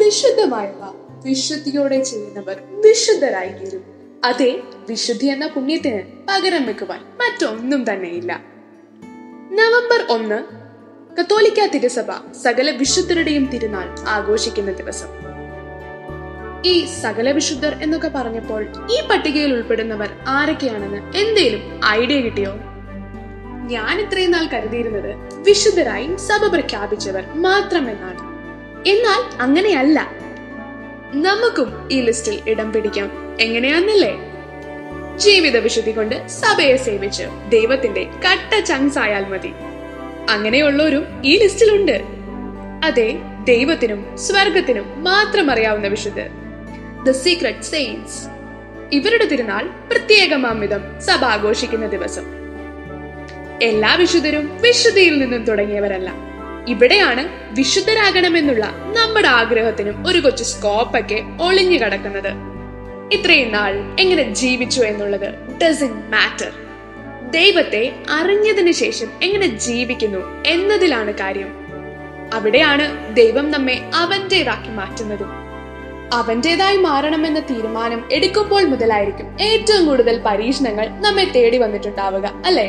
വിശുദ്ധമായവ വിശുദ്ധിയോടെ ചെയ്യുന്നവർ വിശുദ്ധരായി തീരും അതെ വിശുദ്ധി എന്ന പുണ്യത്തിന് പകരം വെക്കുവാൻ മറ്റൊന്നും തന്നെയില്ല. നവംബർ ഒന്ന് കത്തോലിക്ക തിരുസഭ സകല വിശുദ്ധരുടെയും തിരുനാൾ ആഘോഷിക്കുന്ന ദിവസം. ഈ സകല വിശുദ്ധർ എന്നൊക്കെ പറഞ്ഞപ്പോൾ ഈ പട്ടികയിൽ ഉൾപ്പെടുന്നവർ ആരൊക്കെയാണെന്ന് എന്തേലും ഐഡിയ കിട്ടിയോ? ഞാൻ ഇത്രയും നാൾ കരുതിയിരുന്നത് വിശുദ്ധരായി സഭ പ്രഖ്യാപിച്ചവർ മാത്രമെന്നാണ്. എന്നാൽ അങ്ങനെയല്ല. നമുക്കും ഈ ലിസ്റ്റിൽ ഇടം പിടിക്കാം. എങ്ങനെയാന്നല്ലേ? ജീവിത വിശുദ്ധി കൊണ്ട് സഭയെ സേവിച്ച് ദൈവത്തിന്റെ കട്ട ചങ്സ് ആയാൽ മതി. അങ്ങനെയുള്ളവരും ഈ ലിസ്റ്റിലുണ്ട്. അതെ ദൈവത്തിനും സ്വർഗത്തിനും മാത്രം അറിയാവുന്ന വിശുദ്ധ ദ സീക്രട്ട് സെയിൻസ് ഇവരുടെ തിരുനാൾ പ്രത്യേകമാംവിധം സഭ ആഘോഷിക്കുന്ന ദിവസം. എല്ലാ വിശുദ്ധരും വിശുദ്ധിയിൽ നിന്നും തുടങ്ങിയവരല്ല. ഇവിടെയാണ് വിശുദ്ധരാകണമെന്നുള്ള നമ്മുടെ ആഗ്രഹത്തിനും ഒരു കൊച്ചു സ്കോപ്പൊക്കെ ഒളിഞ്ഞു കിടക്കുന്നത്. ഇത്രയും നാൾ എങ്ങനെ ജീവിച്ചു എന്നുള്ളത് ഡസൻ മാറ്റർ ദൈവത്തെ അറിഞ്ഞതിന് ശേഷം എങ്ങനെ ജീവിക്കുന്നു എന്നതിലാണ് കാര്യം. അവിടെയാണ് ദൈവം നമ്മെ അവന്റേതാക്കി മാറ്റുന്നതും. അവന്റേതായി മാറണമെന്ന തീരുമാനം എടുക്കുമ്പോൾ മുതലായിരിക്കും ഏറ്റവും കൂടുതൽ പരീക്ഷണങ്ങൾ നമ്മെ തേടി വന്നിട്ടുണ്ടാവുക അല്ലേ?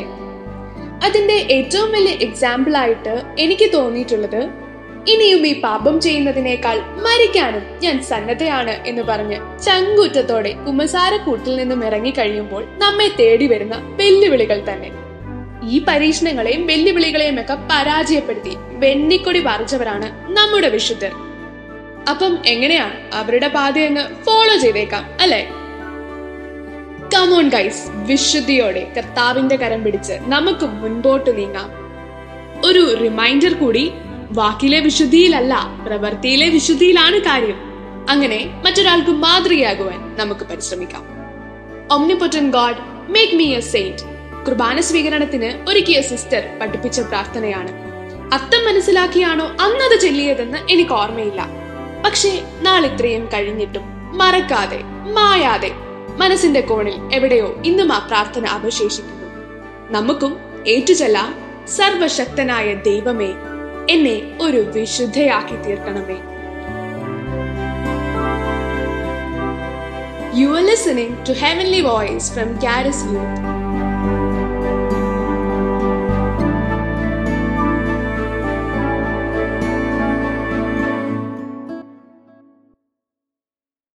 അതിന്റെ ഏറ്റവും വലിയ എക്സാമ്പിൾ ആയിട്ട് എനിക്ക് തോന്നിയിട്ടുള്ളത് ഇനിയും ഈ പാപം ചെയ്യുന്നതിനേക്കാൾ മരിക്കാനും ഞാൻ സന്നദ്ധയാണ് എന്ന് പറഞ്ഞ് ചങ്കൂറ്റത്തോടെ കുമ്പസാരക്കൂട്ടിൽ നിന്നും ഇറങ്ങി കഴിയുമ്പോൾ നമ്മെ തേടി വരുന്ന വെല്ലുവിളികൾ തന്നെ. ഈ പരീക്ഷണങ്ങളെയും വെല്ലുവിളികളെയും ഒക്കെ പരാജയപ്പെടുത്തി വെണ്ണിക്കൊടി പറിച്ചവരാണ് നമ്മുടെ വിശുദ്ധർ. അപ്പം എങ്ങനെയാ അവരുടെ പാതയെന്ന് ഫോളോ ചെയ്തേക്കാം അല്ലേ? കമോൺ ഗൈസ് വിശുദ്ധിയോടെ കർത്താവിന്റെ കരം പിടിച്ച് നമുക്ക് മുൻപോട്ട് നീങ്ങാം. ഒരു റിമൈൻഡർ കൂടി വാക്കിലെ വിശുദ്ധിയിലല്ല പ്രവൃത്തിയിലെ വിശുദ്ധിയിലാണ് കാര്യം. അങ്ങനെ മറ്റൊരാൾക്ക് മാതൃകയാകുവാൻ നമുക്ക് പരിശ്രമിക്കാം. Omnipotent God make me a saint കുർബാന സ്വീകരണത്തിന് ഒരുക്കിയ സിസ്റ്റർ പഠിപ്പിച്ച പ്രാർത്ഥനയാണ്. അർത്ഥം മനസ്സിലാക്കിയാണോ അന്നത് ചൊല്ലിയതെന്ന് എനിക്ക് ഓർമ്മയില്ല. പക്ഷേ നാളിത്രയും കഴിഞ്ഞിട്ടും മറക്കാതെ മായാതെ മനസ്സിന്റെ കോണിൽ എവിടെയോ ഇന്നും ആ പ്രാർത്ഥന അവശേഷിക്കുന്നു നമുക്കും ഏറ്റുചൊല്ലാം സർവശക്തനായ ദൈവമേ എന്നെ ഒരു വിശുദ്ധയാക്കി തീർക്കണമേ you are listening to heavenly voice from Garas Youth.